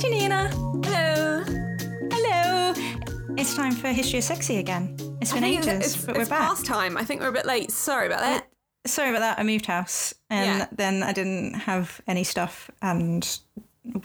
Janina. Hello. Hello. It's time for History of Sexy again. It's been ages, it's, it's, but we're it's back. past time. I think we're a bit late. Sorry about that. Uh, sorry about that. I moved house and Yeah. then I didn't have any stuff and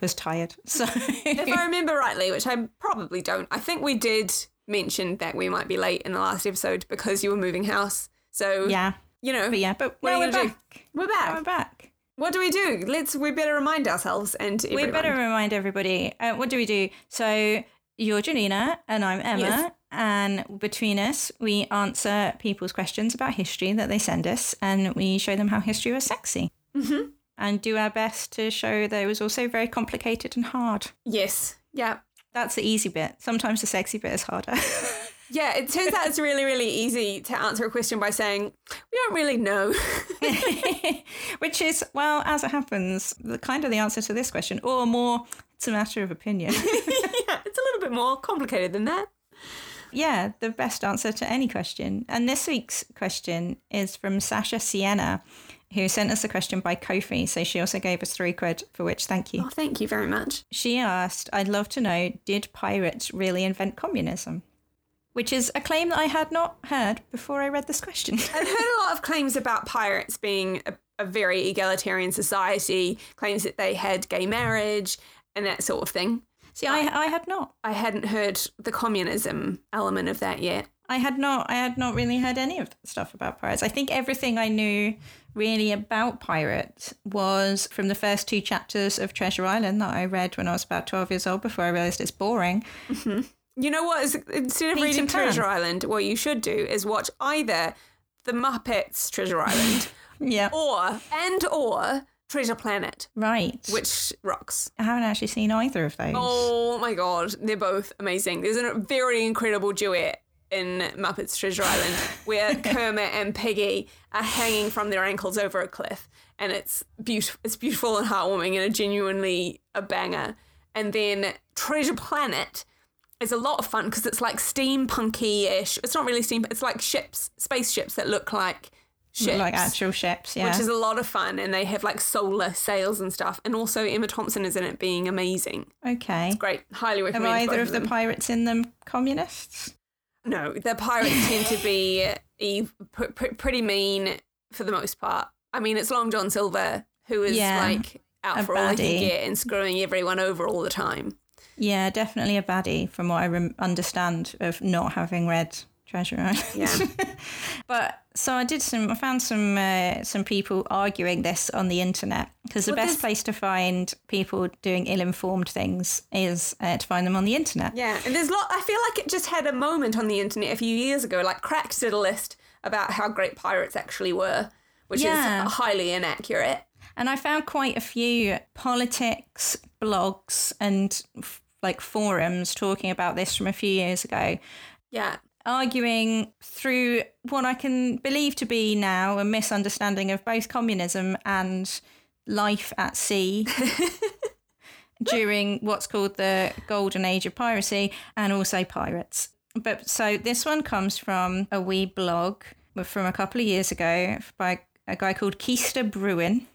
was tired. So if I remember rightly, which I probably don't, I think we did mention that we might be late in the last episode because you were moving house. So yeah, you know, but yeah, but now we're gonna do? back. we're Now back. we're back. What do we do? Let's. We better remind ourselves and everyone. We better remind everybody. Uh, what do we do? So you're Janina and I'm Emma, Yes. and between us, we answer people's questions about history that they send us, and we show them how history was sexy, mm-hmm. and do our best to show that it was also very complicated and hard. Yes. Yeah. That's the easy bit. Sometimes the sexy bit is harder. Yeah. It turns out it's really, really easy to answer a question by saying we don't really know. Which is, well, as it happens, the kind of the answer to this question, or more, it's a matter of opinion. yeah, it's a little bit more complicated than that. yeah, the best answer to any question. And this week's question is from Sasha Sienna, who sent us a question by Ko-fi. So she also gave us three quid, for which thank you. Oh, thank you very much. She asked, I'd love to know, did pirates really invent communism? Which is a claim that I had not heard before I read this question. I've heard a lot of claims about pirates being a, a very egalitarian society, claims that they had gay marriage and that sort of thing. See, I, I had not. I hadn't heard the communism element of that yet. I had not I had not really heard any of that stuff about pirates. I think everything I knew really about pirates was from the first two chapters of Treasure Island that I read when I was about 12 years old before I realized it's boring. Mm-hmm. You know what? instead of Peter reading Pan. Treasure Island, what you should do is watch either The Muppets Treasure Island Yeah. or and or Treasure Planet, Right. which rocks. I haven't actually seen either of those. Oh my god, they're both amazing. There's a very incredible duet in Muppets Treasure Island where Kermit and Piggy are hanging from their ankles over a cliff, and it's beautiful. It's beautiful and heartwarming, and a genuinely a banger. And then Treasure Planet is a lot of fun because it's like steampunky-ish. It's not really steam. It's like ships, spaceships that look like ships Like actual ships, yeah. which is a lot of fun and they have like solar sails and stuff and also emma thompson is in it being amazing okay. great highly recommend. Are either of the pirates in them communists? no the pirates tend to be ev- pr- pr- pretty mean for the most part i mean it's long john silver who is Yeah, like out for all he can get and screwing everyone over all the time Yeah, definitely a baddie from what I rem- understand of not having read Treasure Island. Yeah. but so I did some. I found some uh, some people arguing this on the internet because the Well, best place to find people doing ill-informed things is uh, to find them on the internet. yeah and there's a lot i feel like it just had a moment on the internet a few years ago like cracked did a list about how great pirates actually were which Yeah. is highly inaccurate And I found quite a few politics blogs and f- like forums talking about this from a few years ago. yeah arguing through what I can believe to be now a misunderstanding of both communism and life at sea during what's called the golden age of piracy and also pirates. But so this one comes from a wee blog from a couple of years ago by a guy called Keister Bruin,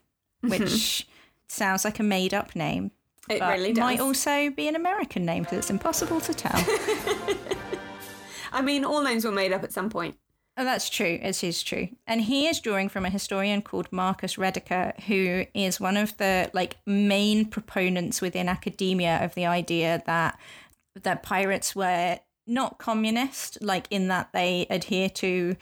mm-hmm. which sounds like a made up name. It But really does might also be an American name because it's impossible to tell. I mean, all names were made up at some point. Oh, that's true. It is true. And he is drawing from a historian called Marcus Rediker, who is one of the like main proponents within academia of the idea that that pirates were not communist, like in that they adhere to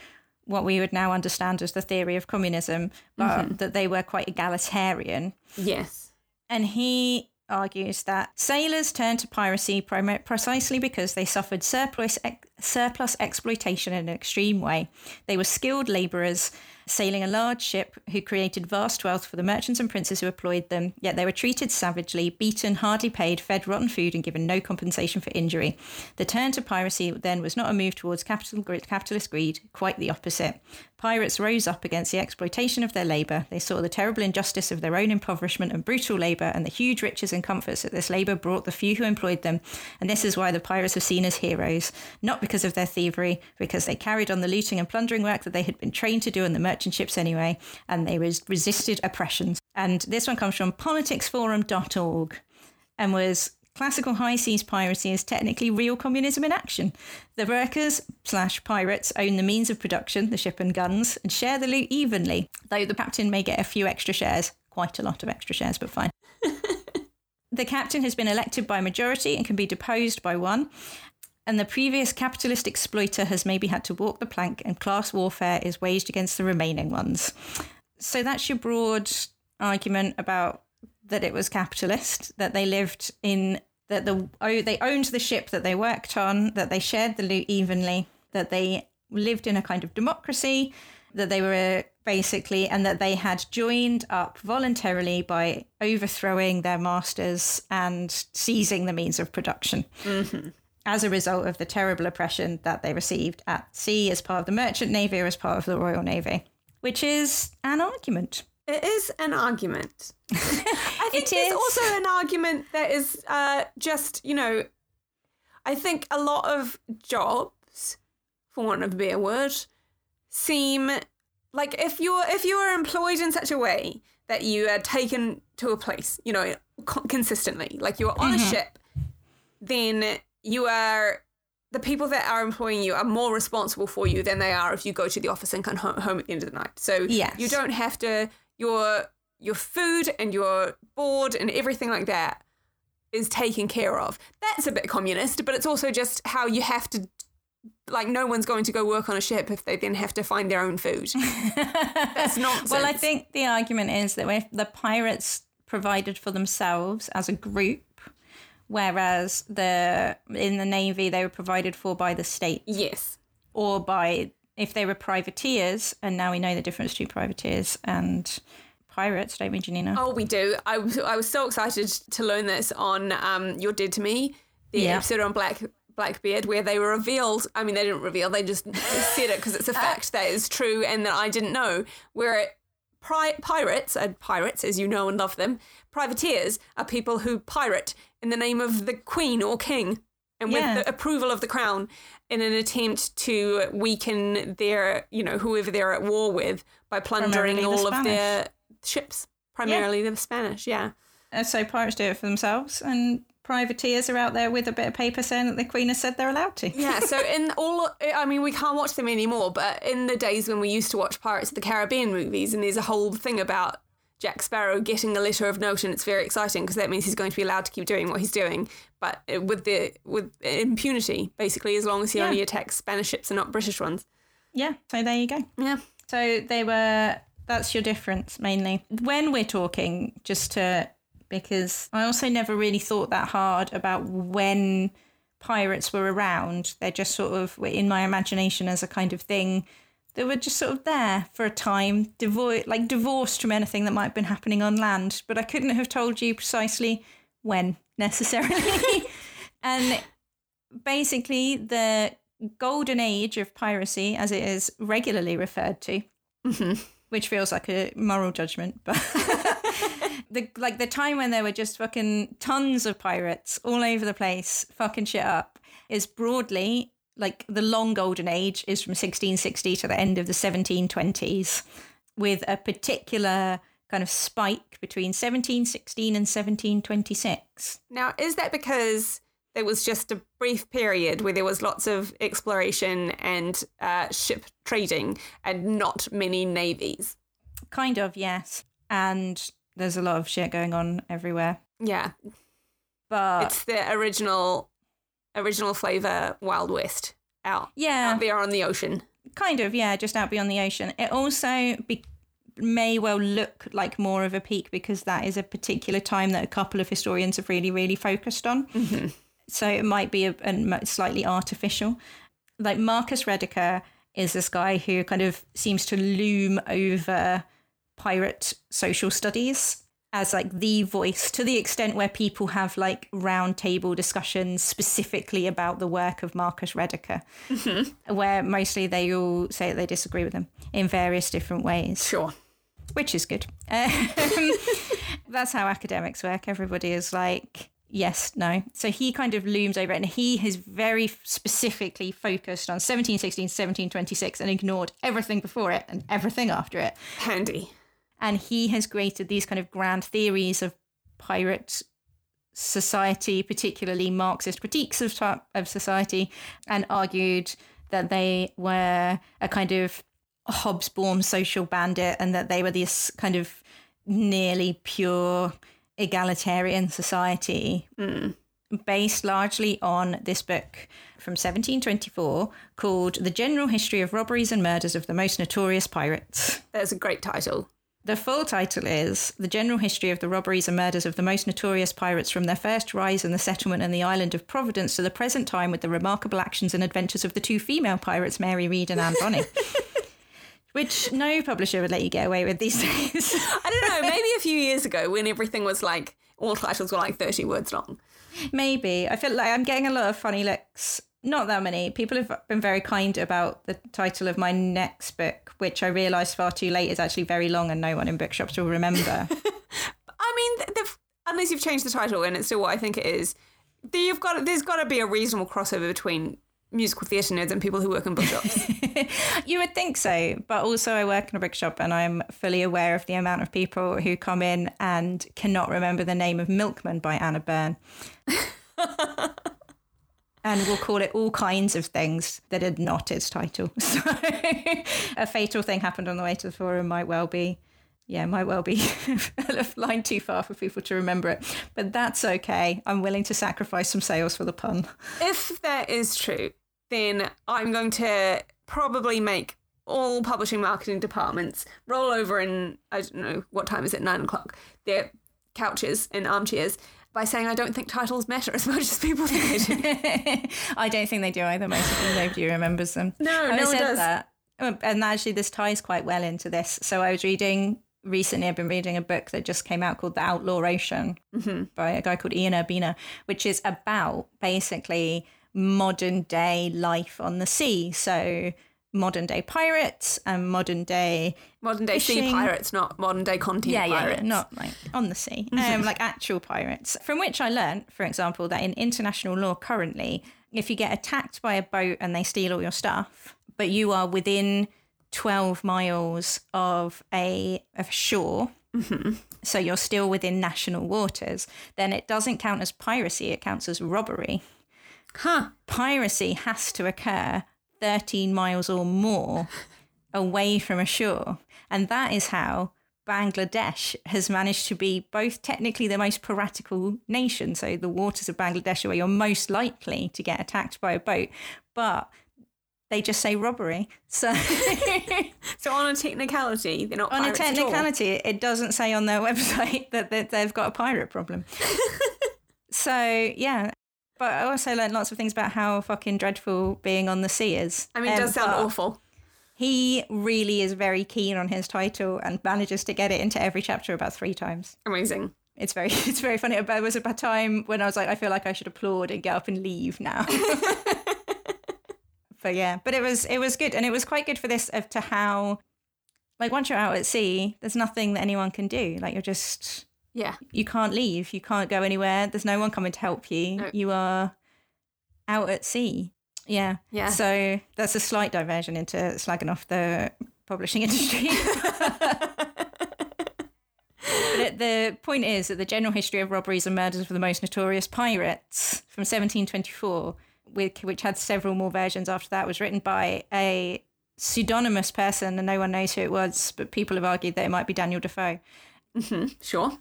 what we would now understand as the theory of communism, but mm-hmm. that they were quite egalitarian. Yes. And he argues that sailors turned to piracy precisely because they suffered surplus, ex- surplus exploitation in an extreme way. They were skilled labourers sailing a large ship who created vast wealth for the merchants and princes who employed them, yet they were treated savagely, beaten, hardly paid, fed rotten food, and given no compensation for injury. The turn to piracy then was not a move towards capital, capitalist greed, quite the opposite. Pirates rose up against the exploitation of their labour. They saw the terrible injustice of their own impoverishment and brutal labour, and the huge riches and comforts that this labour brought the few who employed them. And this is why the pirates are seen as heroes, not because of their thievery, because they carried on the looting and plundering work that they had been trained to do on the merchant ships anyway, and they res- resisted oppressions. And this one comes from politicsforum.org. and was classical high seas piracy is technically real communism in action. The workers slash pirates own the means of production, the ship and guns, and share the loot evenly, though the captain may get a few extra shares. Quite a lot of extra shares, but fine. the captain has been elected by majority and can be deposed by one. And the previous capitalist exploiter has maybe had to walk the plank, and class warfare is waged against the remaining ones. So that's your broad argument about that it was capitalist, that they lived in that the oh, they owned the ship that they worked on, that they shared the loot evenly, that they lived in a kind of democracy, that they were basically, and that they had joined up voluntarily by overthrowing their masters and seizing the means of production. Mm-hmm. As a result of the terrible oppression that they received at sea as part of the merchant navy or as part of the Royal Navy, which is an argument. It is an argument. I think It is. also an argument that is uh, just, you know, I think a lot of jobs, for want of a better word, seem like if you're if you are employed in such a way that you are taken to a place, you know, co- consistently, like you're on a ship, then you are the people that are employing you are more responsible for you than they are if you go to the office and come home at the end of the night. So Yes. you don't have to your your food and your board and everything like that is taken care of. That's a bit communist, but it's also just how you have to like no one's going to go work on a ship if they then have to find their own food. That's nonsense. Well, I think the argument is that if the pirates provided for themselves as a group, whereas the in the navy they were provided for by the state yes. or by if they were privateers, and now we know the difference between privateers and pirates, don't we, Janina? Oh, we do. I was I was so excited to learn this on um, You're Dead to Me, the Yeah. episode on Black Blackbeard, where they were revealed. I mean, they didn't reveal; they just said it because it's a fact that is true and that I didn't know. Where pri- pirates, uh, pirates, as you know and love them, privateers are people who pirate in the name of the queen or king and with the approval of the crown in an attempt to weaken their, you know, whoever they're at war with by plundering Primarily the all of Spanish. their ships. Primarily the Spanish, yeah. Uh, so pirates do it for themselves, and privateers are out there with a bit of paper saying that the queen has said they're allowed to. Yeah, so in all, I mean, we can't watch them anymore, but in the days when we used to watch Pirates of the Caribbean movies, and there's a whole thing about Jack Sparrow getting a letter of note, and it's very exciting because that means he's going to be allowed to keep doing what he's doing, but uh, with the with impunity, basically, as long as he Yeah. only attacks Spanish ships and not British ones. Yeah, so there you go. Yeah. So they were. That's your difference mainly. When we're talking, just to because I also never really thought that hard about when pirates were around. They're just sort of in my imagination as a kind of thing that were just sort of there for a time, devoid, like divorced from anything that might have been happening on land. But I couldn't have told you precisely when necessarily. and basically, the golden age of piracy, as it is regularly referred to, mm-hmm. which feels like a moral judgment, but the like the time when there were just fucking tons of pirates all over the place, fucking shit up, is broadly like the long golden age is from 1660 to the end of the 1720s, with a particular kind of spike between 1716 and 1726. Now, is that because there was just a brief period where there was lots of exploration and uh, ship trading and not many navies? Kind of, yes. And there's a lot of shit going on everywhere. Yeah, But it's the original original flavor Wild West out yeah, out there on the ocean. kind of, yeah, just out beyond the ocean. It also be- may well look like more of a peak because that is a particular time that a couple of historians have really, really focused on. Mm-hmm. So it might be a, a slightly artificial. Like Marcus Rediker is this guy who kind of seems to loom over pirate social studies as like the voice to the extent where people have like roundtable discussions specifically about the work of Marcus Rediker, where mostly they all say that they disagree with him in various different ways Sure. which is good. Um, that's how academics work. Everybody is like, yes, no. So he kind of looms over it, and he has very specifically focused on 1716, 1726, and ignored everything before it and everything after it. Handy. And he has created these kind of grand theories of pirate society, particularly Marxist critiques of, of society, and argued that they were a kind of Hobsbawm social bandit and that they were this kind of nearly pure egalitarian society. Mm. Based largely on this book from 1724 called The General History of Robberies and Murders of the Most Notorious Pirates. That's a great title. The full title is The General History of the Robberies and Murders of the Most Notorious Pirates from their first rise in the settlement in the island of Providence to the present time with the remarkable actions and adventures of the two female pirates, Mary Read and Anne Bonny. Which no publisher would let you get away with these days. I don't know, maybe a few years ago when everything was like, all titles were like 30 words long. Maybe. I feel like I'm getting a lot of funny looks not that many. People have been very kind about the title of my next book, which I realised far too late is actually very long and no one in bookshops will remember. I mean, unless you've changed the title and it's still what I think it is, you've got there's got to be a reasonable crossover between musical theatre nerds and people who work in bookshops. you would think so, but also I work in a bookshop and I'm fully aware of the amount of people who come in and cannot remember the name of Milkman by Anna Byrne. and we'll call it all kinds of things that are not its title. So a fatal thing happened on the way to the forum might well be, yeah, might well be a line too far for people to remember it. But that's okay. I'm willing to sacrifice some sales for the pun. If that is true, then I'm going to probably make all publishing marketing departments roll over in, I don't know, what time is it, nine o'clock, their couches and armchairs by saying I don't think titles matter as much as people think they do. I don't think they do either. Most of them, nobody remembers them. No, no one does. That. Oh, and actually, this ties quite well into this. So I was reading recently. I've been reading a book that just came out called The Outlaw Ocean mm-hmm. by a guy called Ian Urbina, which is about basically modern day life on the sea. So modern day pirates and modern day modern day fishing. sea pirates, not modern day continent yeah, yeah, pirates. Yeah, not like on the sea, um, like actual pirates. From which I learned, for example, that in international law currently, if you get attacked by a boat and they steal all your stuff, but you are within twelve miles of a of shore. Mm-hmm. So you're still within national waters, then it doesn't count as piracy, it counts as robbery. Huh. Piracy has to occur 13 miles or more away from a shore. And that is how Bangladesh has managed to be both technically the most piratical nation, so the waters of Bangladesh are where you're most likely to get attacked by a boat, but they just say robbery. So, so on a technicality, they're not on a technicality. It doesn't say on their website that, that they've got a pirate problem. so yeah, but I also learned lots of things about how fucking dreadful being on the sea is. I mean, it um, does sound awful. He really is very keen on his title and manages to get it into every chapter about three times. Amazing. It's very, it's very funny. But there was a time when I was like, I feel like I should applaud and get up and leave now. but yeah, but it was, it was good, and it was quite good for this of to how, like, once you're out at sea, there's nothing that anyone can do. Like, you're just yeah. You can't leave. You can't go anywhere. There's no one coming to help you. No. You are out at sea. Yeah. Yeah. So that's a slight diversion into slagging off the publishing industry. but the point is that the general history of robberies and murders of the most notorious pirates from 1724, which had several more versions after that, was written by a pseudonymous person, and no one knows who it was, but people have argued that it might be Daniel Defoe. Mm-hmm. Sure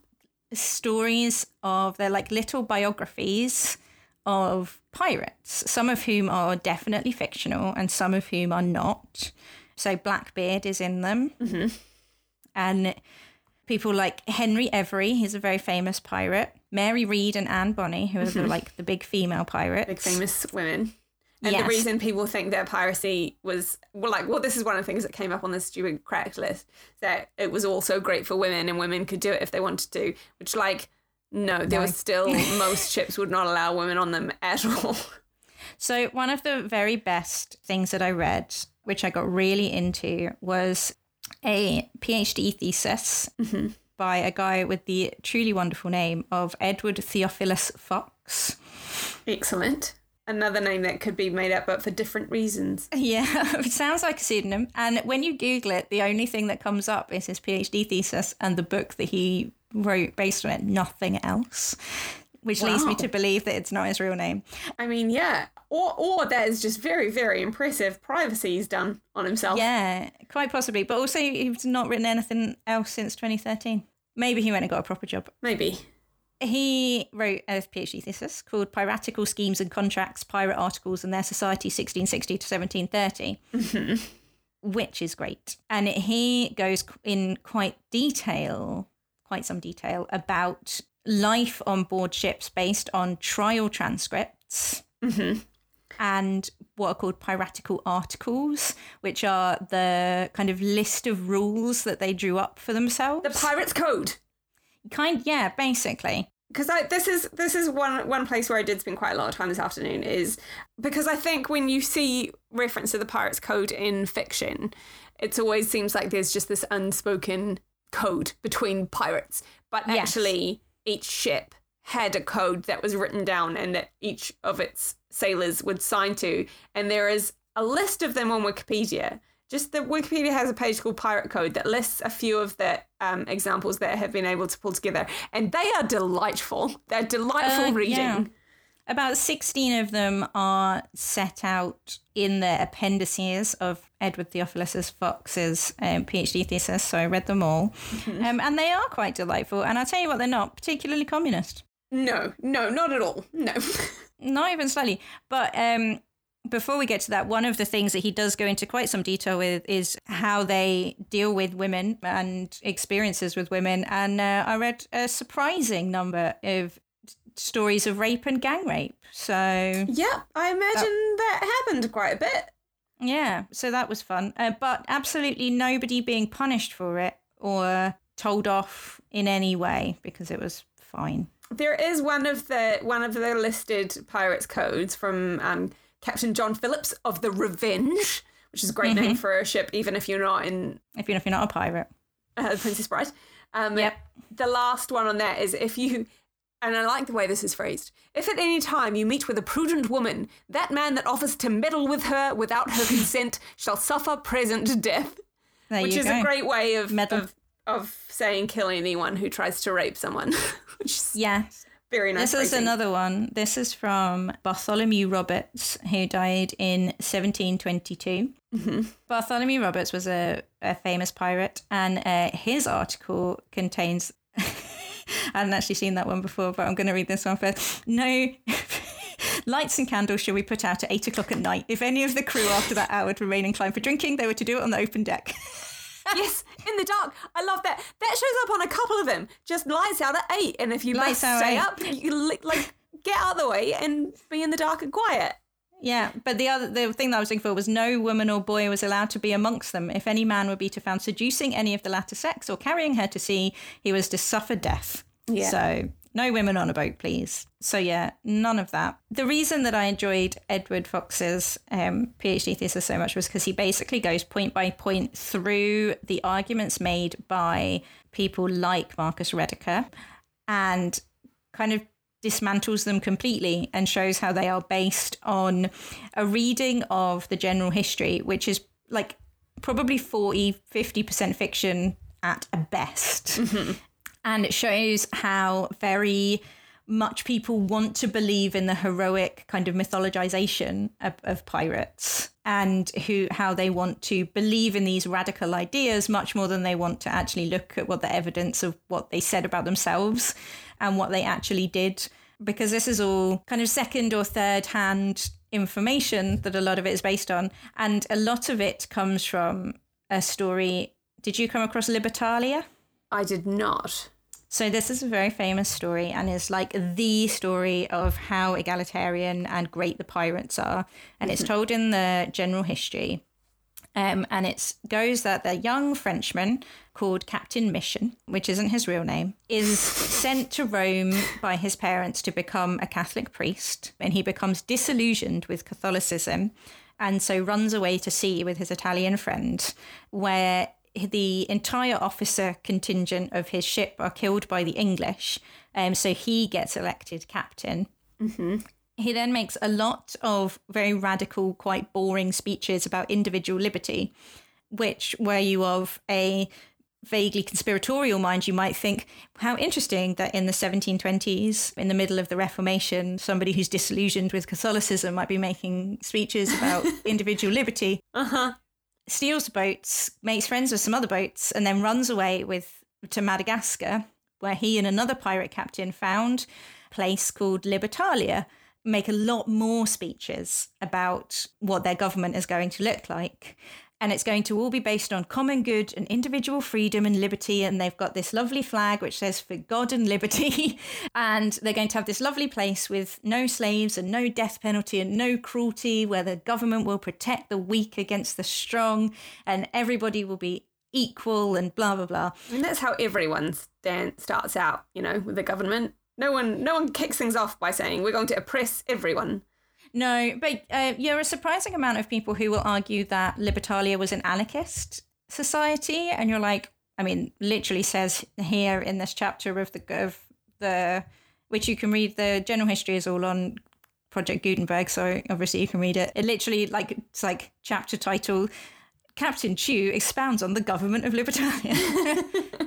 stories of they're like little biographies of pirates, some of whom are definitely fictional and some of whom are not. So Blackbeard is in them. Mm-hmm. And people like Henry Every, he's a very famous pirate. Mary Read and Anne Bonny, who are mm-hmm. the, like the big female pirates. Big famous women. And yes. the reason people think that piracy was well, like, well, this is one of the things that came up on the stupid crack list that it was also great for women and women could do it if they wanted to. Which, like, no, there no. was still most ships would not allow women on them at all. So one of the very best things that I read, which I got really into, was a PhD thesis mm-hmm. by a guy with the truly wonderful name of Edward Theophilus Fox. Excellent another name that could be made up, but for different reasons. Yeah, it sounds like a pseudonym. And when you Google it, the only thing that comes up is his PhD thesis and the book that he wrote based on it, nothing else. which leads me to believe that it's not his real name. I mean, yeah. Or or there's just very, very impressive privacy he's done on himself. Yeah, quite possibly. But also, he's not written anything else since 2013. Maybe he went and got a proper job. Maybe. He wrote a PhD thesis called Piratical Schemes and Contracts, Pirate Articles and Their Society 1660 to 1730, mm-hmm. which is great. And he goes in quite detail, quite some detail, about life on board ships based on trial transcripts mm-hmm. and what are called piratical articles, which are the kind of list of rules that they drew up for themselves. The Pirates Code. Kind, yeah, basically. because I this is this is one one place where I did spend quite a lot of time this afternoon is because I think when you see reference to the Pirates Code in fiction, it always seems like there's just this unspoken code between pirates, but Yes. actually each ship had a code that was written down and that each of its sailors would sign to, and there is a list of them on Wikipedia. Just the Wikipedia has a page called Pirate Code that lists a few of the um, examples that have been able to pull together, and they are delightful. They're delightful Uh, reading. yeah. About 16 of them are set out in the appendices of Edward Theophilus Fox's um, PhD thesis, so I read them all. Um, and they are quite delightful. And I'll tell you what, they're not particularly communist. No, no, not at all. No. Not even slightly. But um, before we get to that, one of the things that he does go into quite some detail with is how they deal with women and experiences with women. And uh, I read a surprising number of stories of rape and gang rape. So yeah, I imagine that happened quite a bit. yeah, so that was fun. Uh, but absolutely nobody being punished for it or told off in any way because it was fine. There is one of the one of the listed pirates codes from um, Captain John Phillips of the Revenge, which is a great name for a ship, even if you're not in If you're, if you're not a pirate. uh, Princess Bride. Um, Yep. The last one on that is if you, and I like the way this is phrased. If at any time you meet with a prudent woman, that man that offers to meddle with her without her consent shall suffer present death. There which is go. a great way of, of of saying kill anyone who tries to rape someone, which is Yes. Very nice. This is another one. This is from Bartholomew Roberts, who died in 1722. Bartholomew Roberts was a, a famous pirate, and uh, his article contains. I hadn't actually seen that one before, but I'm going to read this one first. No. Lights and candles shall be put out at eight o'clock at night. If any of the crew after that hour would remain inclined for drinking, they were to do it on the open deck. yes, in the dark. I love that. That shows up on a couple of them. Just lights out at eight, and if you Lights must stay eight. up, you like get out of the way and be in the dark and quiet. Yeah, but the other the thing that I was looking for was no woman or boy was allowed to be amongst them. If any man would be to found seducing any of the latter sex or carrying her to sea, he was to suffer death. Yeah. So no women on a boat, please. So yeah, none of that. The reason that I enjoyed Edward Fox's um, PhD thesis so much was because he basically goes point by point through the arguments made by people like Marcus Rediker and kind of dismantles them completely and shows how they are based on a reading of the general history, which is like probably 40, 50% fiction at best. And it shows how very much people want to believe in the heroic kind of mythologization of, of pirates and who how they want to believe in these radical ideas much more than they want to actually look at what the evidence of what they said about themselves and what they actually did. Because this is all kind of second or third hand information that a lot of it is based on. And a lot of it comes from a story. Did you come across libertalia? I did not. So this is a very famous story and is like the story of how egalitarian and great the pirates are. And it's told in the general history. Um, and it goes that the young Frenchman called Captain Mission, which isn't his real name, is sent to Rome by his parents to become a Catholic priest. And he becomes disillusioned with Catholicism and so runs away to sea with his Italian friend, where the entire officer contingent of his ship are killed by the English. Um, so he gets elected captain. He then makes a lot of very radical, quite boring speeches about individual liberty, which were you of a vaguely conspiratorial mind, you might think, how interesting that in the 1720s, in the middle of the Reformation, somebody who's disillusioned with Catholicism might be making speeches about individual liberty. Uh-huh. Steals boats, makes friends with some other boats, and then runs away with to Madagascar, where he and another pirate captain found a place called Libertalia, make a lot more speeches about what their government is going to look like and it's going to all be based on common good and individual freedom and liberty. And they've got this lovely flag which says for God and liberty. and they're going to have this lovely place with no slaves and no death penalty and no cruelty, where the government will protect the weak against the strong and everybody will be equal and blah blah blah. And that's how everyone starts out, you know, with the government. No one, no one kicks things off by saying we're going to oppress everyone. No, but uh, you're a surprising amount of people who will argue that Libertalia was an anarchist society, and you're like, I mean, literally says here in this chapter of the of the which you can read. The general history is all on Project Gutenberg, so obviously you can read it. It literally like it's like chapter title. Captain Tew expounds on the government of Libertalia.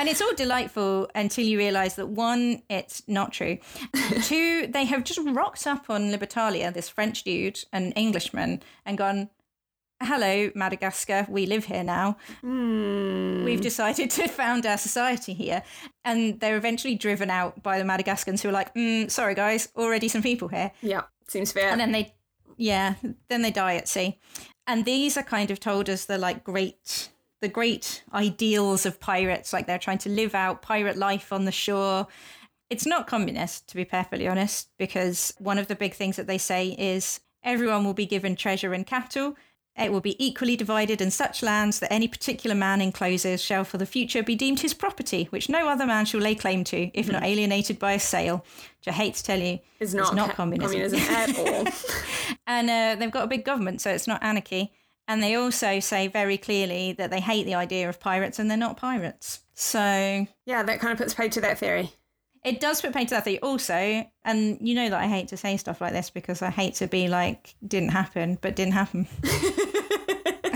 And it's all delightful until you realise that one, it's not true. Two, they have just rocked up on Libertalia, this French dude, an Englishman, and gone, Hello, Madagascar, we live here now. Mm. We've decided to found our society here. And they're eventually driven out by the Madagascans who are like, mm, sorry, guys, already some people here. Yeah, seems fair. And then they, yeah, then they die at sea. And these are kind of told as the like great the great ideals of pirates, like they're trying to live out pirate life on the shore. It's not communist, to be perfectly honest, because one of the big things that they say is everyone will be given treasure and cattle. It will be equally divided in such lands that any particular man encloses shall for the future be deemed his property, which no other man shall lay claim to, if not alienated by a sale. Which I hate to tell you, it's not, not ca- communism. communism at all. and uh, they've got a big government, so it's not anarchy. And they also say very clearly that they hate the idea of pirates and they're not pirates. So yeah, that kind of puts paid to that theory. It does put paid to that theory also. And you know that I hate to say stuff like this because I hate to be like, didn't happen, but didn't happen. it's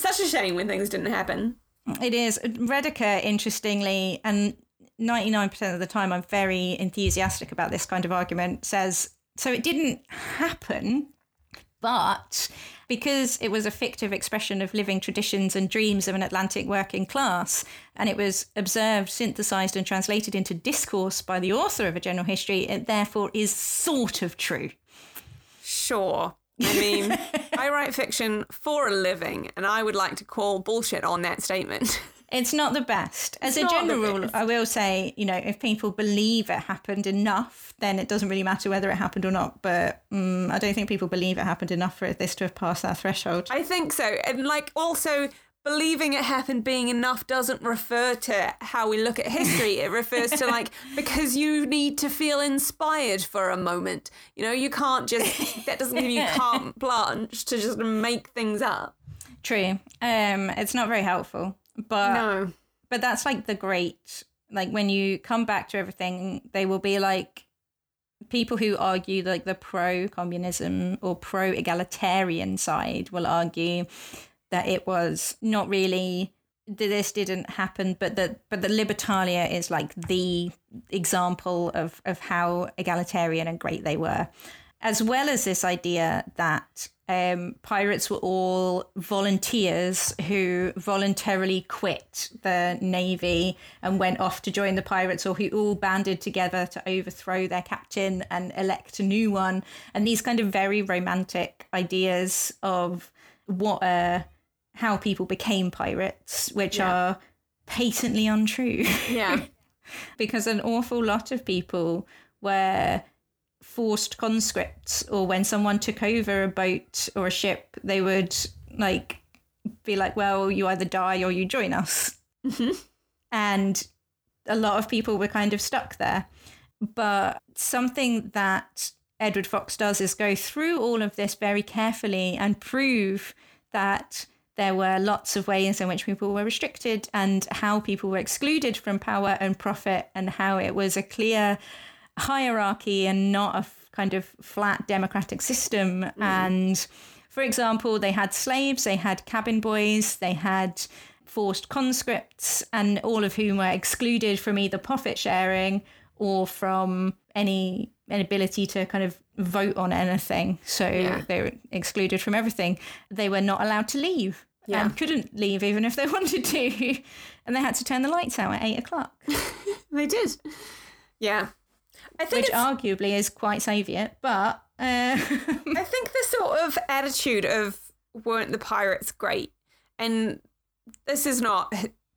such a shame when things didn't happen. It is. Rediker, interestingly, and 99% of the time I'm very enthusiastic about this kind of argument, says so it didn't happen, but because it was a fictive expression of living traditions and dreams of an Atlantic working class, and it was observed, synthesized, and translated into discourse by the author of a general history, it therefore is sort of true. Sure. I mean, I write fiction for a living, and I would like to call bullshit on that statement. It's not the best. As It's a general rule. I will say, you know, if people believe it happened enough, then it doesn't really matter whether it happened or not. But um, I don't think people believe it happened enough for this to have passed that threshold. I think so. And like also believing it happened being enough doesn't refer to how we look at history. It refers to like because you need to feel inspired for a moment. You know, you can't just that doesn't give you carte blanche to just make things up. True. Um, it's not very helpful. But No. but that's like the great like when you come back to everything, they will be like people who argue like the pro communism or pro egalitarian side will argue that it was not really that this didn't happen but that but the libertalia is like the example of of how egalitarian and great they were as well as this idea that um, pirates were all volunteers who voluntarily quit the navy and went off to join the pirates, or who all banded together to overthrow their captain and elect a new one. And these kind of very romantic ideas of what uh, how people became pirates, which Yeah. are patently untrue Yeah. because an awful lot of people were forced conscripts or when someone took over a boat or a ship they would like be like well you either die or you join us. Mm-hmm. And a lot of people were kind of stuck there. But something that edward fox does is go through all of this very carefully and prove that there were lots of ways in which people were restricted and how people were excluded from power and profit and how it was a clear hierarchy and not a f- kind of flat democratic system mm-hmm. and for example they had slaves they had cabin boys they had forced conscripts, and all of whom were excluded from either profit sharing or from any an ability to kind of vote on anything. So Yeah. they were excluded from everything. They were not allowed to leave Yeah. and couldn't leave even if they wanted to. And they had to turn the lights out at eight o'clock, They did. Yeah. I think which arguably is quite Soviet, but uh, I think the sort of attitude of weren't the pirates great? And this is not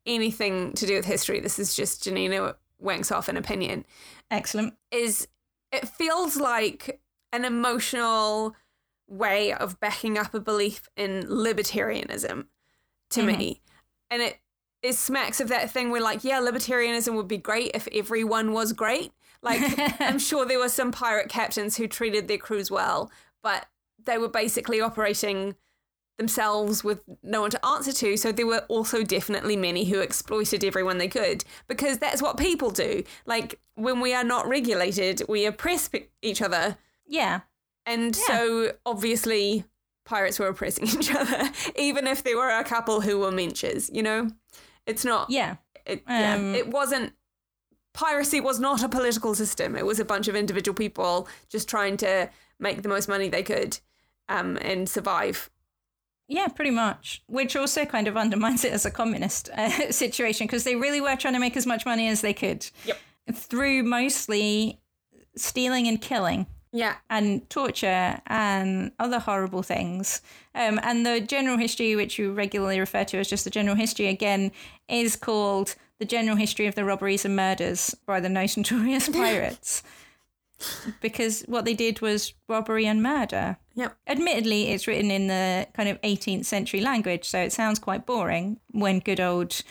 anything to do with history. This is just Janina wanks off an opinion. excellent. Is it feels like an emotional way of backing up a belief in libertarianism to me. And it it smacks of that thing where like, yeah, libertarianism would be great if everyone was great. Like I'm sure there were some pirate captains who treated their crews well, but they were basically operating themselves with no one to answer to. So there were also definitely many who exploited everyone they could because that's what people do. Like when we are not regulated, we oppress each other. Yeah. And so obviously pirates were oppressing each other, even if there were a couple who were menschers, you know? It's not, Yeah. it, yeah, Um, it wasn't, piracy was not a political system. It was a bunch of individual people just trying to make the most money they could um, and survive. Yeah, pretty much. Which also kind of undermines it as a communist uh, situation because they really were trying to make as much money as they could. Yep. Through mostly stealing and killing Yeah. and torture and other horrible things. Um, and the general history, which you regularly refer to as just the general history, again, is called The General History of the Robberies and Murders by the Most Notorious Pirates. because what they did was robbery and murder. Yep. Admittedly, it's written in the kind of 18th century language, so it sounds quite boring when good old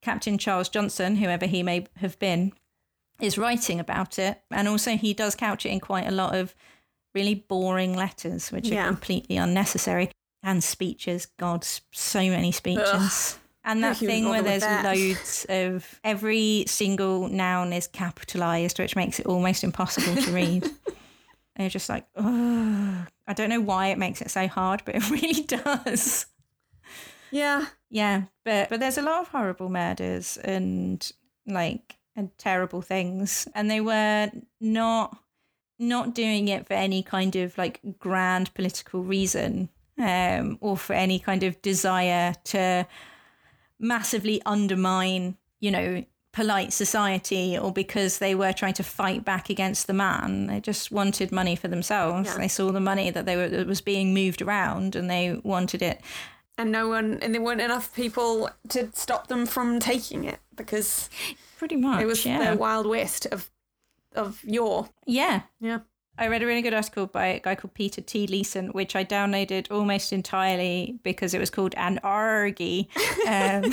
Captain Charles Johnson, whoever he may have been, is writing about it. And also, he does couch it in quite a lot of really boring letters, which Yeah. are completely unnecessary. And speeches. God, so many speeches. And that thing where there's that? loads of every single noun is capitalized, which makes it almost impossible to read. And you're just like, oh, I don't know why it makes it so hard, but it really does. Yeah. Yeah, but but there's a lot of horrible murders and like and terrible things, and they were not not doing it for any kind of like grand political reason, um, or for any kind of desire to massively undermine, you know, polite society, or because they were trying to fight back against the man. They just wanted money for themselves. Yeah. They saw the money that they were that was being moved around, and they wanted it. And no one, and there weren't enough people to stop them from taking it because Pretty much, it was yeah. the Wild West of of yore. Yeah. Yeah. I read a really good article by a guy called Peter T. Leeson, which I downloaded almost entirely because it was called An Argy. Um,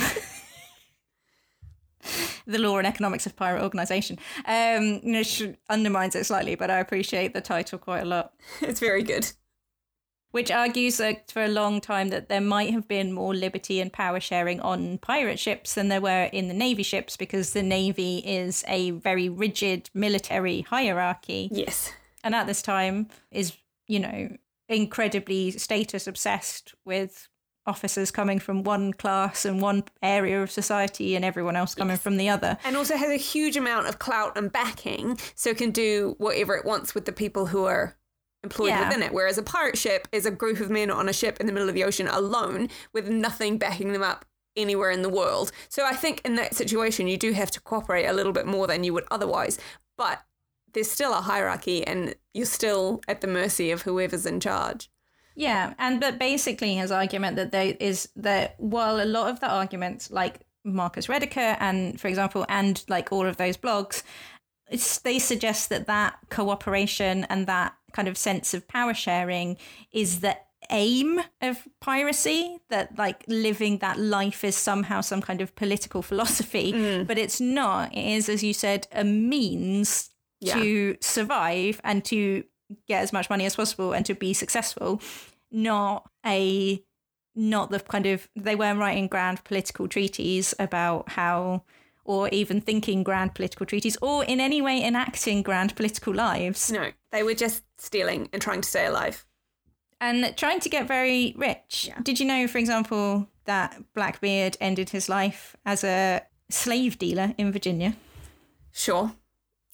the law and economics of pirate organization. Um, which undermines it slightly, but I appreciate the title quite a lot. It's very good. Which argues that for a long time that there might have been more liberty and power sharing on pirate ships than there were in the navy ships because the navy is a very rigid military hierarchy Yes. And at this time is you know incredibly status obsessed with officers coming from one class and one area of society and everyone else coming from the other And also has a huge amount of clout and backing, so it can do whatever it wants with the people who are employed Yeah. within it. Whereas a pirate ship is a group of men on a ship in the middle of the ocean alone with nothing backing them up anywhere in the world. So I think in that situation, you do have to cooperate a little bit more than you would otherwise. But there's still a hierarchy and you're still at the mercy of whoever's in charge. yeah and but basically his argument that there is that while a lot of the arguments like marcus rediker and for example and like all of those blogs it's, they suggest that that cooperation and that kind of sense of power sharing is the aim of piracy that like living that life is somehow some kind of political philosophy. Mm. But it's not. It is as you said a means Yeah. to survive and to get as much money as possible and to be successful not a not the kind of they weren't writing grand political treaties about how or even thinking grand political treaties or in any way enacting grand political lives No, they were just stealing and trying to stay alive. and trying to get very rich. Yeah. Did you know, for example, that Blackbeard ended his life as a slave dealer in Virginia? Sure.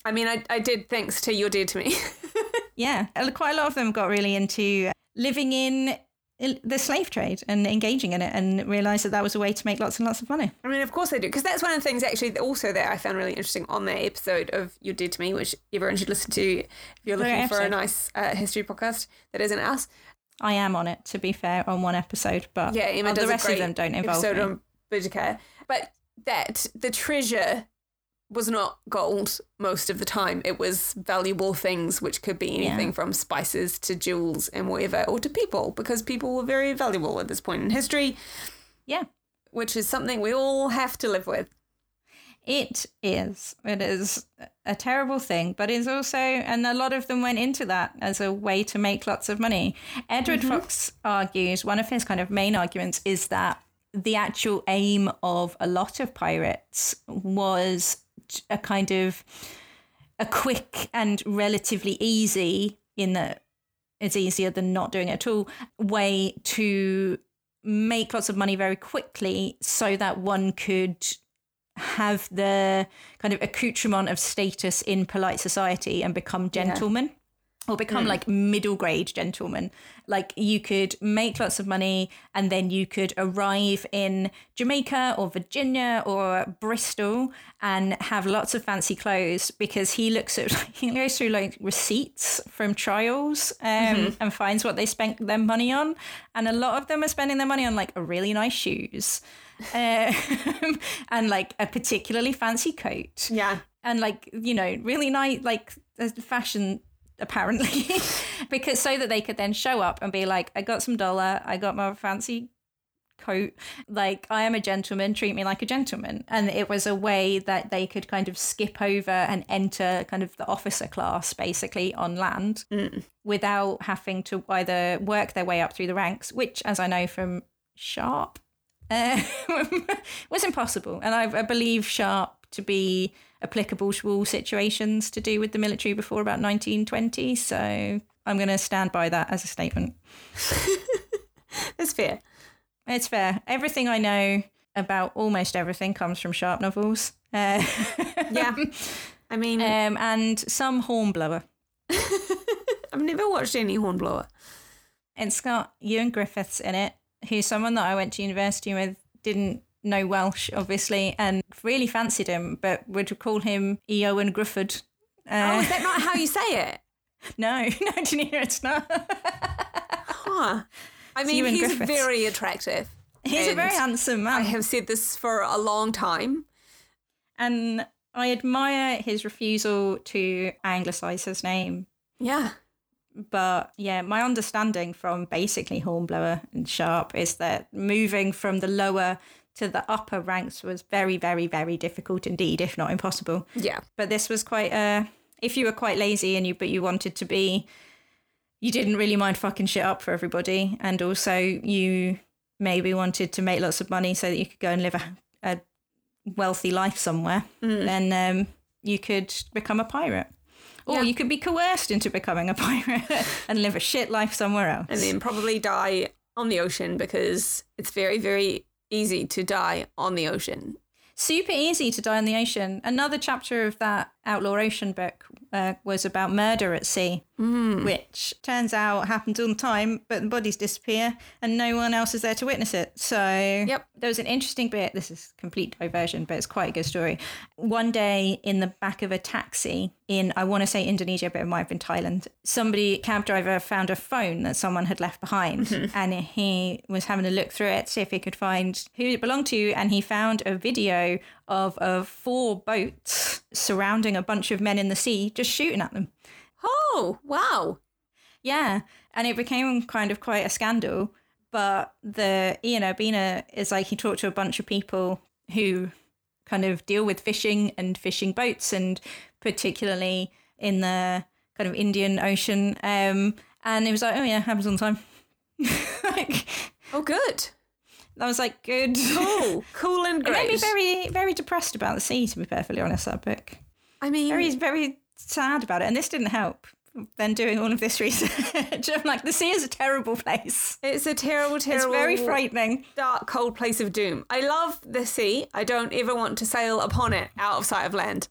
I mean, I, I did thanks to You're Dead to Me. Yeah, quite a lot of them got really into living in the slave trade and engaging in it and realized that that was a way to make lots and lots of money. I mean, of course they do, because that's one of the things actually also that I found really interesting on that episode of You're Dead to Me, which everyone should listen to if you're looking for a nice uh, history podcast that isn't us. I am on it, to be fair, on one episode, but Yeah, Emma oh, does the rest of them don't involve episode me. on Boudica. But that the treasure was not gold most of the time. It was valuable things, which could be anything Yeah. from spices to jewels and whatever, or to people, because people were very valuable at this point in history, Yeah, which is something we all have to live with. it is. It is a terrible thing, but it's also, and a lot of them went into that as a way to make lots of money. Edward mm-hmm. Fox argues one of his kind of main arguments is that the actual aim of a lot of pirates was a kind of a quick and relatively easy in that it's easier than not doing it at all way to make lots of money very quickly so that one could have the kind of accoutrement of status in polite society and become gentlemen or become like middle grade gentlemen. Like you could make lots of money and then you could arrive in Jamaica or Virginia or Bristol and have lots of fancy clothes because he looks at he goes through like receipts from trials um, and finds what they spent their money on and a lot of them are spending their money on like really nice shoes um, and like a particularly fancy coat Yeah. and like you know really nice like uh, fashion apparently because so that they could then show up and be like i got some dollar i got my fancy coat like i am a gentleman treat me like a gentleman and it was a way that they could kind of skip over and enter kind of the officer class basically on land without having to either work their way up through the ranks which as i know from Sharpe um, was impossible. And I, I believe Sharpe to be applicable to all situations to do with the military before about 1920. So I'm going to stand by that as a statement. That's fair. It's fair. Everything I know about almost everything comes from Sharpe novels. Uh, Yeah. I mean, um, and some Hornblower. I've never watched any Hornblower. It's got Ioan Gruffudd in it, who's someone that I went to university with, didn't know Welsh, obviously, and really fancied him, but would call him Eowen Griffith. Oh, Uh, is that not how you say it? no, no, Janina, it's not. Huh. I mean, he's Griffiths. very attractive. He's a very handsome man. I have said this for a long time. and I admire his refusal to anglicise his name. Yeah. But yeah, my understanding from basically Hornblower and Sharpe is that moving from the lower to the upper ranks was very, very, very difficult indeed, if not impossible. Yeah. But this was quite uh if you were quite lazy and you but you wanted to be you didn't really mind fucking shit up for everybody and also you maybe wanted to make lots of money so that you could go and live a, a wealthy life somewhere, then um, you could become a pirate. Or Yeah. you could be coerced into becoming a pirate and live a shit life somewhere else. And then probably die on the ocean because it's very, very easy to die on the ocean. Super easy to die in the ocean. Another chapter of that Outlaw Ocean book uh, was about murder at sea, which turns out happens all the time, but the bodies disappear and no one else is there to witness it. So Yep. there was an interesting bit. This is complete diversion, but it's quite a good story. One day in the back of a taxi in, I want to say Indonesia, but it might have been Thailand, somebody, cab driver, found a phone that someone had left behind and he was having a look through it, see if he could find who it belonged to. And he found a video of, of four boats surrounding a bunch of men in the sea just shooting at them. Oh, wow. Yeah, and it became kind of quite a scandal. But the Ian Urbina is like he talked to a bunch of people who kind of deal with fishing and fishing boats, and particularly in the kind of Indian Ocean. Um, and it was like, oh yeah, happens all the time. like, Oh, good. I was like, good. Cool. cool and It made me very, very depressed about the sea, to be perfectly honest. That book, I mean, very, very sad about it, and this didn't help. Then doing all of this research. I'm like, the sea is a terrible place. It's a terrible, terrible, It's very frightening. dark, cold place of doom. I love the sea. I don't ever want to sail upon it out of sight of land.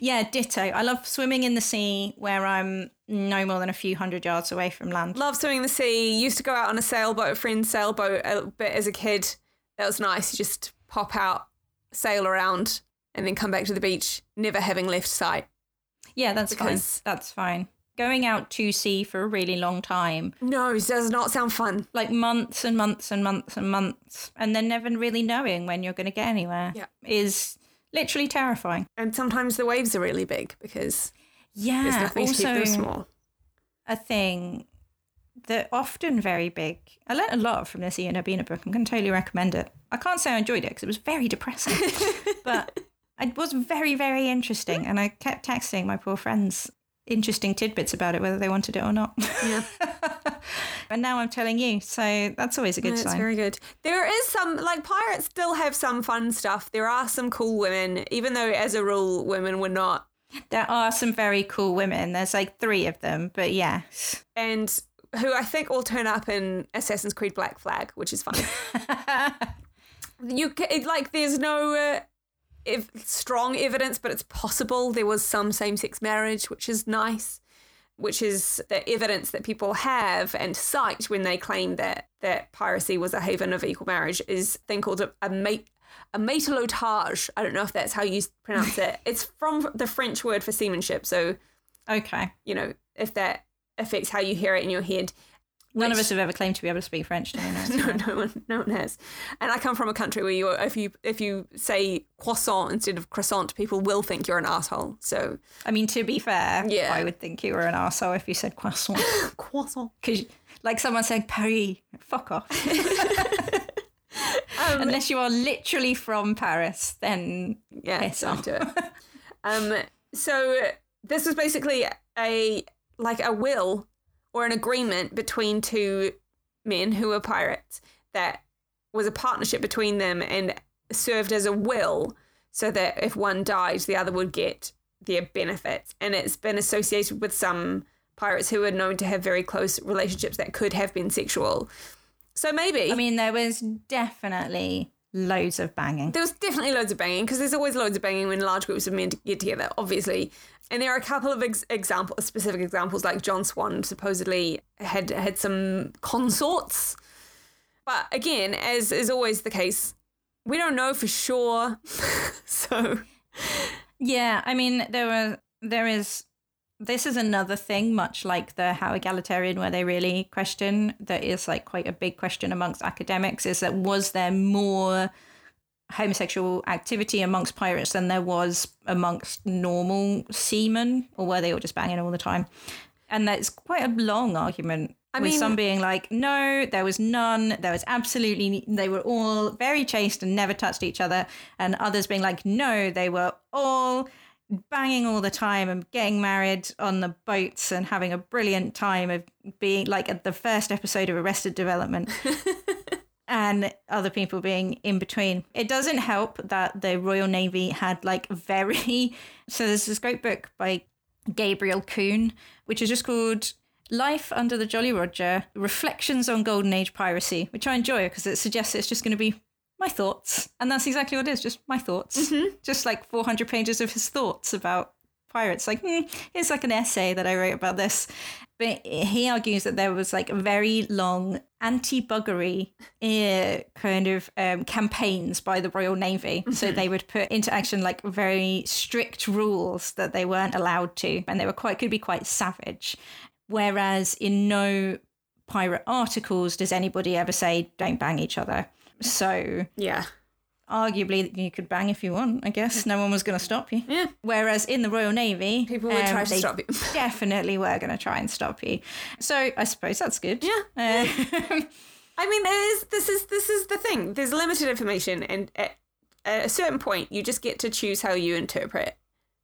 Yeah, ditto. I love swimming in the sea where I'm no more than a few hundred yards away from land. Love swimming in the sea. Used to go out on a sailboat, a friend's sailboat, a bit as a kid. That was nice. You just pop out, sail around, and then come back to the beach, never having left sight. Yeah, that's Because- fine. That's fine. Going out to sea for a really long time, No, it does not sound fun. like months and months and months and months, and then never really knowing when you're going to get anywhere, Yeah. is literally terrifying. And sometimes the waves are really big because Yeah, there's nothing to keep them small. a thing they're often very big. I learnt a lot from this Ian Urbina book. I'm going to totally recommend it. I can't say I enjoyed it because it was very depressing, but it was very, very interesting. And I kept texting my poor friends interesting tidbits about it, whether they wanted it or not. Yeah. and now I'm telling you, so that's always a good sign. very good. There is some like pirates still have some fun stuff. There are some cool women, even though as a rule women were not. There are some very cool women. There's like three of them, but yes. And who I think all turn up in Assassin's Creed Black Flag, which is fun. you like there's no uh, if strong evidence, but it's possible there was some same-sex marriage, which is nice. Which is the evidence that people have and cite when they claim that that piracy was a haven of equal marriage is a thing called a, a mate a matelotage. I don't know if that's how you pronounce it. It's from the French word for seamanship. So okay. you know if that affects how you hear it in your head. None of us have ever claimed to be able to speak French? No, no, no one, no one has. And I come from a country where you, if you, if you say croissant instead of croissant, people will think you're an asshole. So I mean, to be fair, Yeah. I would think you were an asshole if you said croissant. croissant. Because, like someone said, Paris, fuck off. Unless you are literally from Paris, then Yeah, Piss don't off. do it. um, so this was basically a like a will or an agreement between two men who were pirates that was a partnership between them and served as a will so that if one died, the other would get their benefits. And it's been associated with some pirates who are known to have very close relationships that could have been sexual. So maybe I mean, there was definitely loads of banging. there was definitely loads of banging because there's always loads of banging when large groups of men get together, obviously. And there are a couple of ex- example, specific examples, like John Swann supposedly had had some consorts. But again, as is always the case, we don't know for sure. so Yeah, I mean, there were, there is, this is another thing, much like the how egalitarian were they really question, that is like quite a big question amongst academics, is that was there more homosexual activity amongst pirates than there was amongst normal seamen, or were they all just banging all the time? And that's quite a long argument. I with mean- some being like, no, there was none. There was absolutely, they were all very chaste and never touched each other. And others being like, no, they were all banging all the time and getting married on the boats and having a brilliant time of being like at the first episode of Arrested Development. and other people being in between. It doesn't help that the Royal Navy had like very so there's this great book by Gabriel Kuhn, which is just called Life Under the Jolly Roger: Reflections on Golden Age Piracy, which I enjoy because it suggests it's just going to be my thoughts, and that's exactly what it is, just my thoughts, just like 400 pages of his thoughts about pirates. Like, hmm, it's like an essay that I wrote about this. But he argues that there was like a very long anti-buggery uh, kind of um, campaigns by the Royal Navy. So they would put into action like very strict rules that they weren't allowed to, and they were quite could be quite savage. Whereas in no pirate articles does anybody ever say don't bang each other. So yeah, arguably you could bang if you want. I guess no one was going to stop you. yeah, Whereas in the Royal Navy, people would try um, to they stop you. definitely were going to try and stop you. So I suppose that's good. Yeah. Uh, I mean, is, this is this is the thing. There's limited information, and at a certain point, you just get to choose how you interpret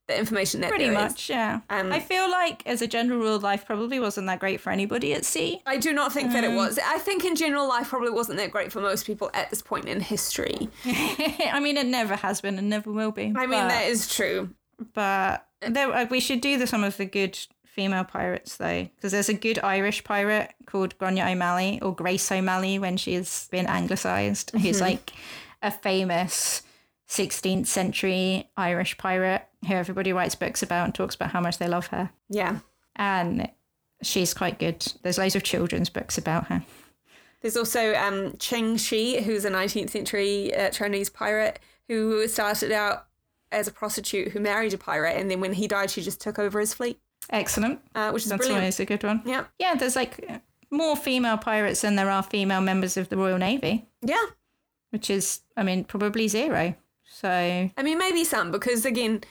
the information that pretty there is. much, yeah. Um, I feel like, as a general rule, life probably wasn't that great for anybody at sea. I do not think that Mm. it was. I think in general, life probably wasn't that great for most people at this point in history. I mean, it never has been and never will be. I mean, but, that is true. but there, uh, we should do the, some of the good female pirates though, because there's a good Irish pirate called Grania O'Malley or Grace O'Malley when she has been anglicized, who's like a famous 16th century Irish pirate who everybody writes books about and talks about how much they love her. Yeah. And she's quite good. There's loads of children's books about her. There's also um, Cheng Shi, who's a 19th century uh, Chinese pirate who started out as a prostitute who married a pirate, and then when he died, she just took over his fleet, Excellent. uh, which is That's brilliant. always a good one. Yeah, Yeah, there's like more female pirates than there are female members of the Royal Navy, yeah. which is, I mean, probably zero. So I mean, maybe some because again,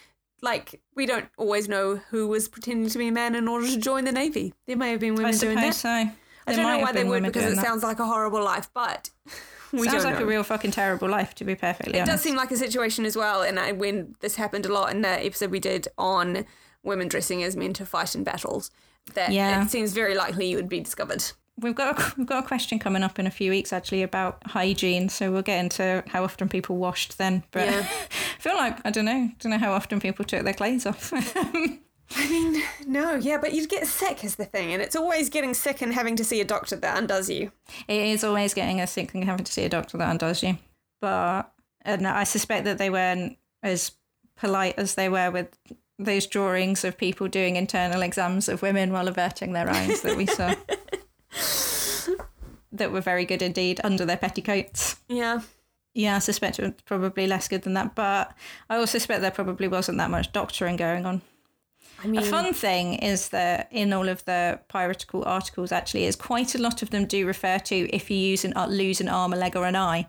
like we don't always know who was pretending to be a man in order to join the navy. There may have been women I doing that. so. I don't know why they would because it that. sounds like a horrible life, but we Sounds like know. a real fucking terrible life, to be perfectly It honest. It does seem like a situation as well, and I, when this happened a lot in the episode we did on women dressing as men to fight in battles, that Yeah. it seems very likely you would be discovered. We've got a, we've got a question coming up in a few weeks actually about hygiene, so we'll get into how often people washed then. But Yeah. I feel like I don't know, don't know how often people took their clothes off. I mean, no, yeah, but you'd get sick is the thing, and it's always getting sick and having to see a doctor that undoes you. it is always getting a sick and having to see a doctor that undoes you. But and I suspect that they weren't as polite as they were with those drawings of people doing internal exams of women while averting their eyes that we saw. That were very good indeed under their petticoats. Yeah. Yeah, I suspect it was probably less good than that, but I also suspect there probably wasn't that much doctoring going on. I mean, A fun thing is that in all of the piratical articles, actually, is quite a lot of them do refer to if you use an uh, lose an arm, a leg, or an eye,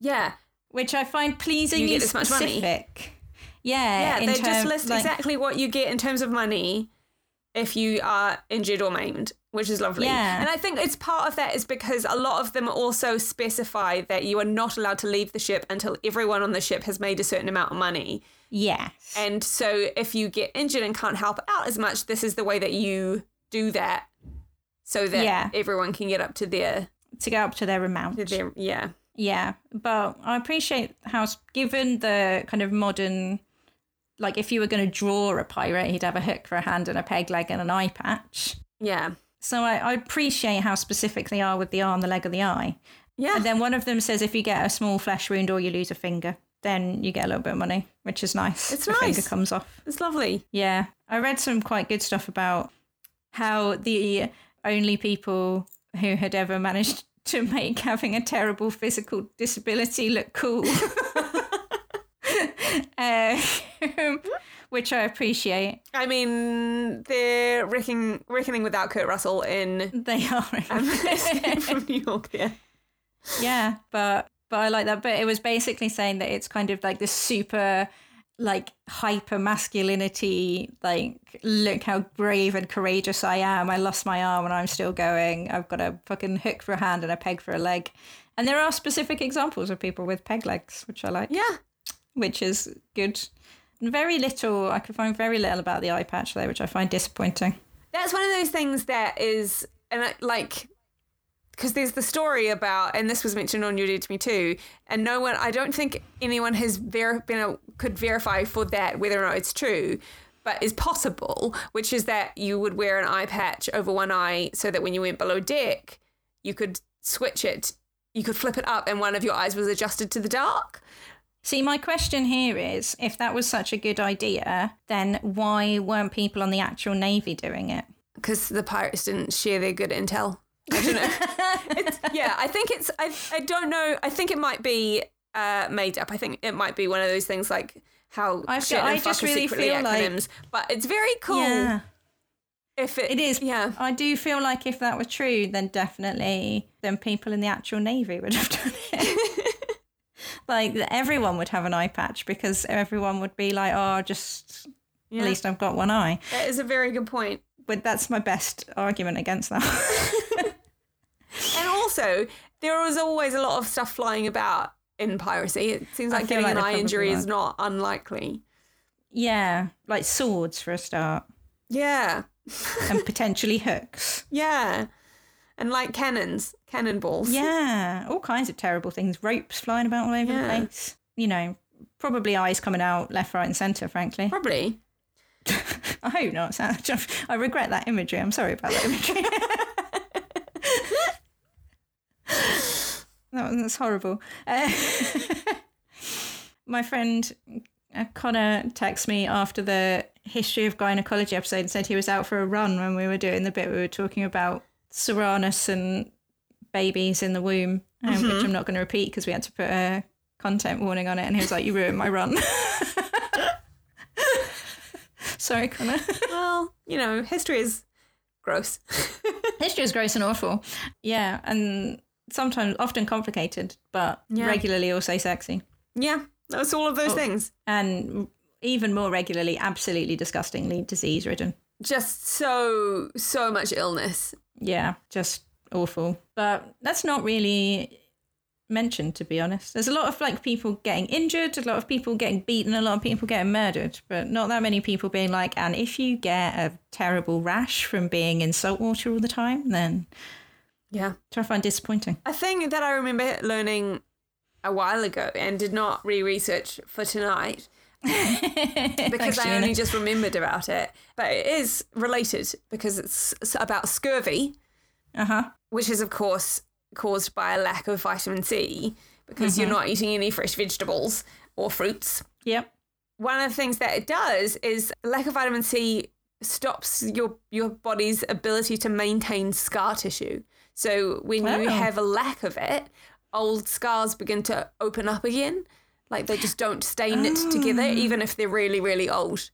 yeah. which I find pleasingly get this much money. specific. Yeah, Yeah, they just term- list like- exactly what you get in terms of money if you are injured or maimed, which is lovely. Yeah. And I think it's part of that is because a lot of them also specify that you are not allowed to leave the ship until everyone on the ship has made a certain amount of money. Yes. And so if you get injured and can't help out as much, this is the way that you do that so that Yeah. everyone can get up to their, to go up to their amount. to their yeah. Yeah, but I appreciate how, given the kind of modern, like if you were going to draw a pirate, he'd have a hook for a hand and a peg leg and an eye patch. Yeah. So I, I appreciate how specific they are with the arm, the leg, or the eye. Yeah. And then one of them says if you get a small flesh wound or you lose a finger, then you get a little bit of money, which is nice. It's the finger comes off. it's lovely. Yeah, I read some quite good stuff about how the only people who had ever managed to make having a terrible physical disability look cool, uh, which I appreciate. I mean, they're reckoning, reckoning without Kurt Russell in They are, um, from New York. Yeah. yeah, but but I like that. But it was basically saying that it's kind of like this super like hyper masculinity like look how brave and courageous i am i lost my arm and i'm still going i've got a fucking hook for a hand and a peg for a leg and there are specific examples of people with peg legs which i like Yeah. which is good very little i could find very little about the eye patch there, which i find disappointing That's one of those things that is, and like, because there's the story about, and this was mentioned on You're Dead to Me Too, and no one, I don't think anyone has ver- been able, could verify for that whether or not it's true, but is possible, which is that you would wear an eye patch over one eye so that when you went below deck, you could switch it, you could flip it up, and one of your eyes was adjusted to the dark. See, my question here is if that was such a good idea, then why weren't people on the actual Navy doing it? because the pirates didn't share their good intel. I don't know. it's, yeah, I think it's. I, I don't know. I think it might be uh, made up. I think it might be one of those things like how I feel- I just really feel like- but it's very cool Yeah, if it, it is. Yeah, I do feel like if that were true, then definitely then people in the actual Navy would have done it. like everyone would have an eye patch because everyone would be like, oh, just yeah. at least I've got one eye. that is a very good point. But that's my best argument against that. And also, there was always a lot of stuff flying about in piracy. It seems like getting like an eye injury is not unlikely. yeah, like swords for a start, Yeah, and potentially hooks. yeah, and like cannons, cannonballs. Yeah, all kinds of terrible things. Ropes flying about all over Yeah. the place. You know, probably eyes coming out left, right, and centre. Frankly, probably. I hope not. I regret that imagery. I'm sorry about that imagery. that was, that's horrible. Uh, my friend uh, Connor texted me after the history of gynecology episode and said he was out for a run when we were doing the bit we were talking about Soranus and babies in the womb, um, mm-hmm. which I'm not going to repeat because we had to put a content warning on it. And he was like, "You ruined my run." Sorry, Connor. well, you know, history is gross. history is gross and awful. Yeah, and sometimes often complicated, but yeah. regularly also sexy. Yeah, that's all of those oh, things. And even more regularly, absolutely disgustingly disease ridden. Just so, so much illness. Yeah, just awful. But that's not really mentioned, to be honest. There's a lot of like people getting injured, a lot of people getting beaten, a lot of people getting murdered, but not that many people being like, and if you get a terrible rash from being in salt water all the time, then yeah, try I find disappointing. A thing that I remember learning a while ago and did not re-research for tonight because I only just remembered about it. But it is related because it's about scurvy, uh-huh. which is of course caused by a lack of vitamin C because mm-hmm. you're not eating any fresh vegetables or fruits. Yep. One of the things that it does is lack of vitamin C stops your your body's ability to maintain scar tissue. So when oh. you have a lack of it, old scars begin to open up again. Like they just don't stay knit oh. together, even if they're really, really old.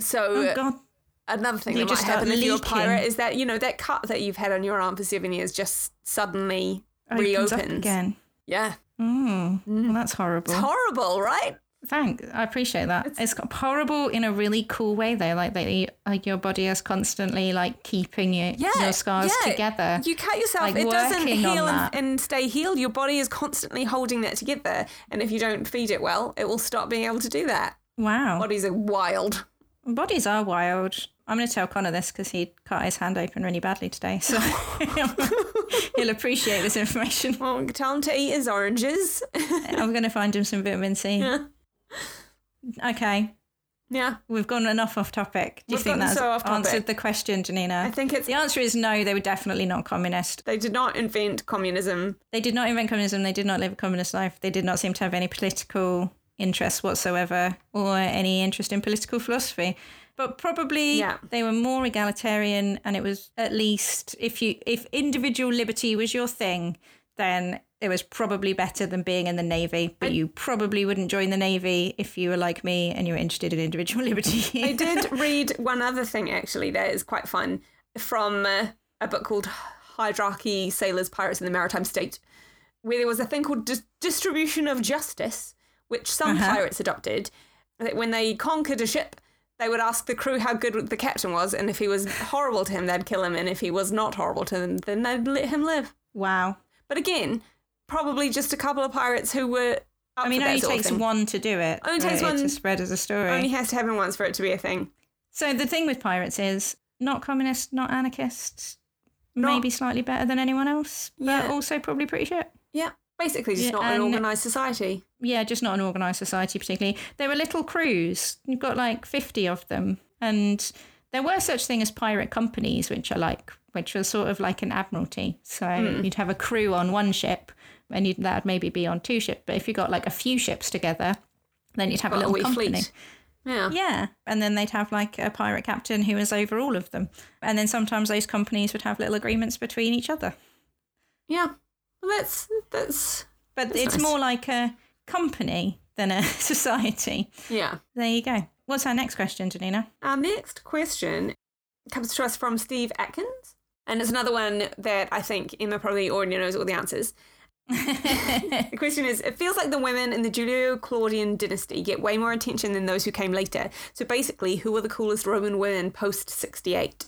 So oh, another thing you that might happen if you're a pirate is that, you know, that cut that you've had on your arm for seven years just suddenly Opens reopens. again. Yeah. Mm. Mm. Well, that's horrible. It's horrible, right? Thanks, I appreciate that. It's, it's horrible in a really cool way, though. Like they, like your body is constantly like keeping you, yeah, your scars yeah. together. You cut yourself; like, it doesn't heal and, and, stay healed. Your body is constantly holding that together, and if you don't feed it well, it will stop being able to do that. Wow, bodies are wild. Bodies are wild. I'm going to tell Connor this because he cut his hand open really badly today, so he'll appreciate this information. Well, tell him to eat his oranges. I'm going to find him some vitamin C. Yeah. Okay. Yeah. We've gone enough off topic. Do you We've think that's so answered the question, Janina? I think it's. The answer is no, they were definitely not communist. They did not invent communism. They did not invent communism. They did not live a communist life. They did not seem to have any political interest whatsoever or any interest in political philosophy. But probably yeah. they were more egalitarian and it was at least if you if individual liberty was your thing, then it was probably better than being in the navy, but I, you probably wouldn't join the navy if you were like me and you were interested in individual liberty. I did read one other thing actually that is quite fun from uh, a book called Hierarchy Sailors, Pirates and the Maritime State, where there was a thing called dis- distribution of justice, which some uh-huh. pirates adopted. That when they conquered a ship, they would ask the crew how good the captain was, and if he was horrible to him, they'd kill him, and if he was not horrible to them, then they'd let him live. Wow. But again, probably just a couple of pirates who were. I mean, it only takes one to do it. Only takes one to spread as a story. Only has to happen once for it to be a thing. So the thing with pirates is not communist, not anarchist, not, maybe slightly better than anyone else, but yeah. also probably pretty shit. Yeah, basically just yeah, not an organised society. Yeah, just not an organised society particularly. There were little crews. You've got like fifty of them, and there were such thing as pirate companies, which are like which was sort of like an admiralty. So mm. you'd have a crew on one ship and you'd, that'd maybe be on two ships. But if you got like a few ships together, then you'd have a little a company. Fleet. Yeah. Yeah. And then they'd have like a pirate captain who was over all of them. And then sometimes those companies would have little agreements between each other. Yeah. Well, that's that's But that's it's nice. more like a company than a society. Yeah. There you go. What's our next question, Janina? Our next question comes to us from Steve Atkins. And it's another one that I think Emma probably already knows all the answers the question is it feels like the women in the Julio Claudian dynasty get way more attention than those who came later. So basically, who were the coolest Roman women post 68?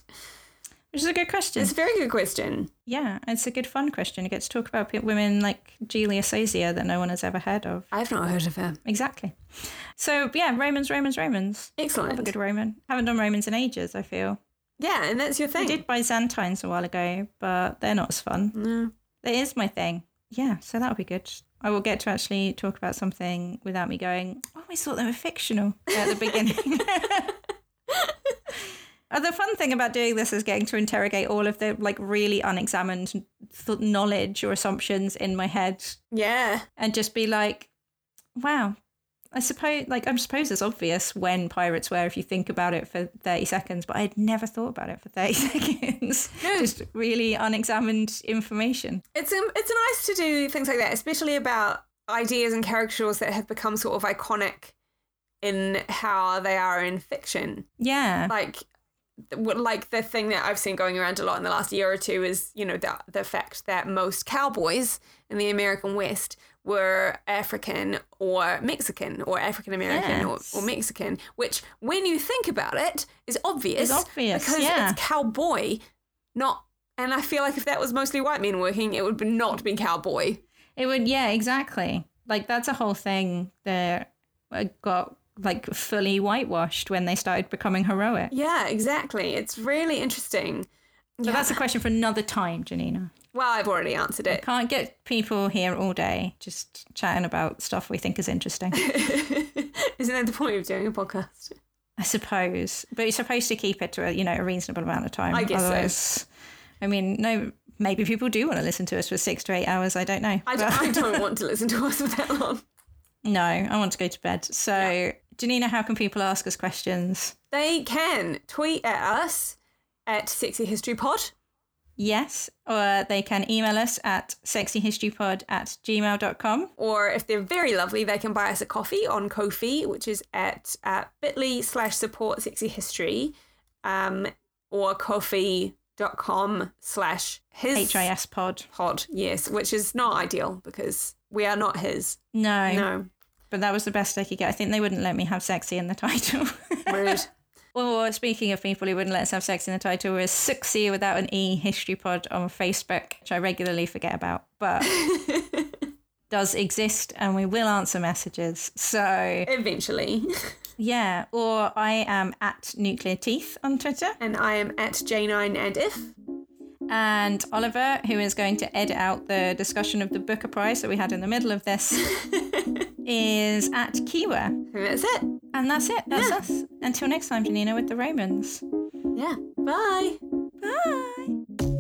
Which is a good question. It's a very good question. Yeah, it's a good fun question. You get to talk about women like Julia Caesar that no one has ever heard of. I've not heard of her. Exactly. So yeah, Romans, Romans, Romans. Excellent. Love a good Roman. Haven't done Romans in ages, I feel. Yeah, and that's your thing. I did Byzantines a while ago, but they're not as fun. No. It is my thing yeah, so that'll be good. I will get to actually talk about something without me going, oh, I always thought they were fictional at the beginning. the fun thing about doing this is getting to interrogate all of the like really unexamined th- knowledge or assumptions in my head Yeah. and just be like, wow. I suppose, like, I suppose it's obvious when pirates were if you think about it for 30 seconds, but I'd never thought about it for 30 seconds. No. Just really unexamined information. It's um, it's nice to do things like that, especially about ideas and characters that have become sort of iconic in how they are in fiction. Yeah. Like, like the thing that I've seen going around a lot in the last year or two is, you know, the the fact that most cowboys in the American West were African or Mexican or African American Yes. or, or Mexican, which when you think about it is obvious. It's obvious, because yeah. it's cowboy, not. And I feel like if that was mostly white men working, it would not be cowboy. It would, yeah, exactly. Like that's a whole thing that uh, got like fully whitewashed when they started becoming heroic. Yeah, exactly. It's really interesting. So that's a question for another time, Janina. Well, I've already answered it. Can't get people here all day just chatting about stuff we think is interesting. Isn't that the point of doing a podcast? I suppose, but you're supposed to keep it to a you know a reasonable amount of time. I guess so. I mean, no, maybe people do want to listen to us for six to eight hours. I don't know. I, don't- I don't want to listen to us for that long. no, I want to go to bed. So, Janina, how can people ask us questions? They can tweet at us at Sexy History Pod. Yes, or they can email us at sexyhistorypod at gmail.com. Or if they're very lovely, they can buy us a coffee on Ko-fi, which is at uh, bit.ly slash support sexy history, um, or ko-fi.com slash his HIS pod. pod. Yes, which is not ideal because we are not his. No, No, but that was the best I could get. I think they wouldn't let me have sexy in the title. rude. Or speaking of people who wouldn't let us have sex in the title, we're Sexy without an E History Pod on Facebook, which I regularly forget about, but does exist and we will answer messages. So, Eventually. yeah, or I am at Nuclear Teeth on Twitter. And I am at J9 and if and Oliver, who is going to edit out the discussion of the Booker Prize that we had in the middle of this, is at Kiwa. That's it. And that's it. That's yeah. us. Until next time, Janina with the Romans. Yeah. Bye. Bye.